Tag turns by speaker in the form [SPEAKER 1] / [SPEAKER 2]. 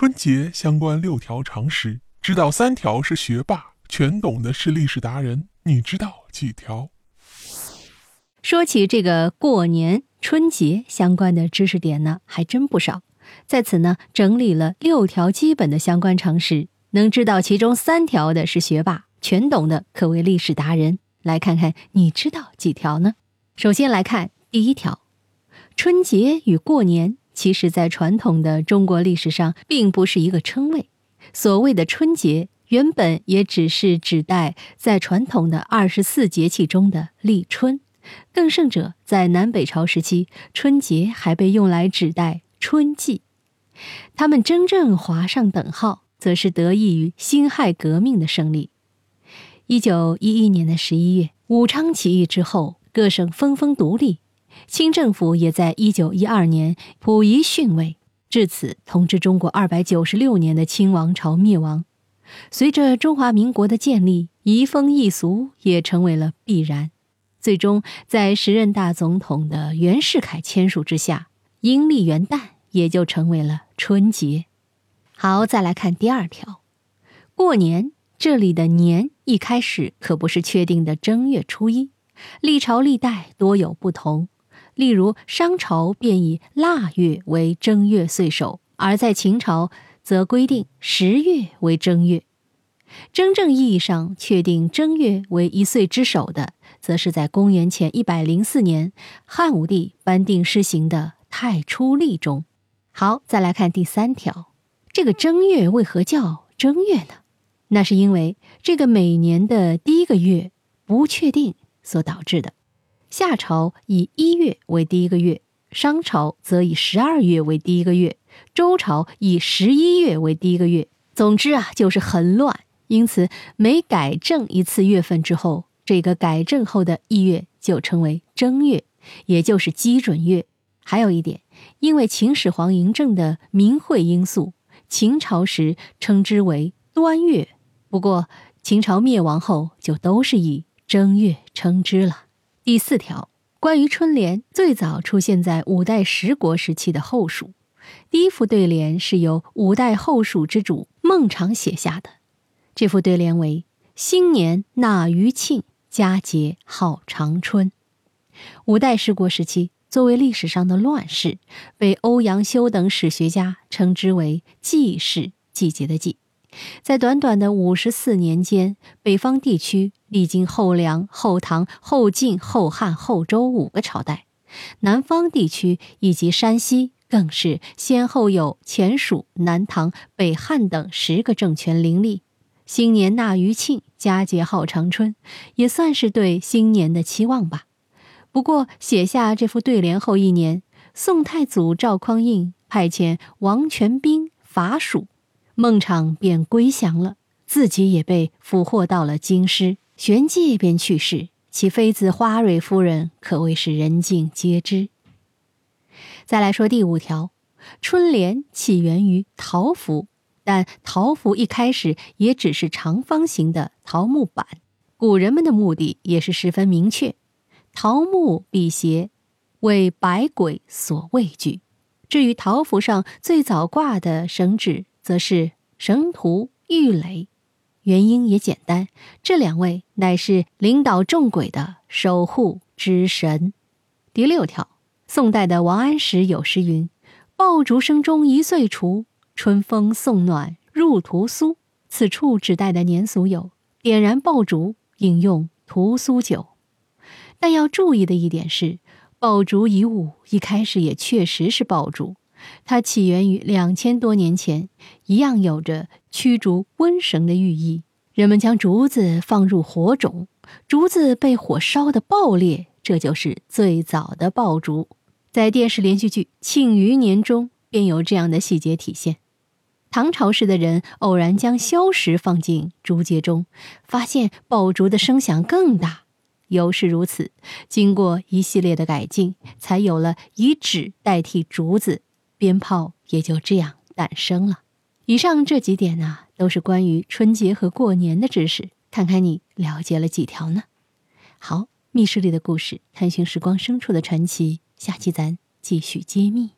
[SPEAKER 1] 春节相关六条常识，知道三条是学霸，全懂的是历史达人。你知道几条？
[SPEAKER 2] 说起这个过年春节相关的知识点呢，还真不少。在此呢，整理了六条基本的相关常识，能知道其中三条的是学霸，全懂的可谓历史达人。来看看你知道几条呢？首先来看第一条，春节与过年，其实在传统的中国历史上并不是一个称谓。所谓的春节，原本也只是指代在传统的二十四节气中的立春。更甚者，在南北朝时期，春节还被用来指代春季。他们真正划上等号，则是得益于辛亥革命的胜利。一九一一年的十一月，武昌起义之后，各省纷纷独立，清政府也在一九一二年溥仪逊位，至此统治中国二百九十六年的清王朝灭亡。随着中华民国的建立，移风易俗也成为了必然。最终，在时任大总统的袁世凯签署之下，阴历元旦也就成为了春节。好，再来看第二条，过年这里的年一开始可不是确定的正月初一，历朝历代多有不同。例如商朝便以腊月为正月岁首，而在秦朝则规定十月为正月。真正意义上确定正月为一岁之首的。则是在公元前一百零四年，汉武帝颁定施行的太初历中。好，再来看第三条，这个正月为何叫正月呢？那是因为这个每年的第一个月不确定所导致的。夏朝以一月为第一个月，商朝则以十二月为第一个月，周朝以十一月为第一个月。总之啊，就是很乱。因此，每改正一次月份之后。这个改正后的一月就称为正月，也就是基准月。还有一点，因为秦始皇嬴政的名讳因素，秦朝时称之为端月。不过秦朝灭亡后，就都是以正月称之了。第四条，关于春联，最早出现在五代十国时期的后蜀，第一副对联是由五代后蜀之主孟昶写下的。这副对联为：“新年纳余庆。”佳节号长春。五代十国时期，作为历史上的乱世，被欧阳修等史学家称之为“季氏”，季节的季。在短短的五十四年间，北方地区历经后梁、后唐、后晋、后汉、后周五个朝代；南方地区以及山西，更是先后有前蜀、南唐、北汉等十个政权林立。新年纳余庆，佳节号长春，也算是对新年的期望吧。不过写下这副对联后一年，宋太祖赵匡胤派遣王全斌伐蜀，孟昶便归降了，自己也被俘获到了京师，旋即便去世。其妃子花蕊夫人可谓是人尽皆知。再来说第五条，春联起源于桃符。但桃符一开始也只是长方形的桃木板，古人们的目的也是十分明确：桃木辟邪，为百鬼所畏惧。至于桃符上最早挂的绳纸，则是神荼、郁垒，原因也简单，这两位乃是领导众鬼的守护之神。第六条，宋代的王安石有诗云：“爆竹声中一岁除。”春风送暖入屠苏，此处指代的年俗有点燃爆竹、饮用屠苏酒。但要注意的一点是，爆竹一物一开始也确实是爆竹，它起源于两千多年前，一样有着驱逐瘟神的寓意。人们将竹子放入火种，竹子被火烧得爆裂，这就是最早的爆竹。在电视连续剧《庆余年》中便有这样的细节体现。唐朝时的人偶然将硝石放进竹节中，发现爆竹的声响更大。犹是如此，经过一系列的改进，才有了以纸代替竹子，鞭炮也就这样诞生了。以上这几点呢，都是关于春节和过年的知识，看看你了解了几条呢？好，密室里的故事，探寻时光深处的传奇，下期咱继续揭秘。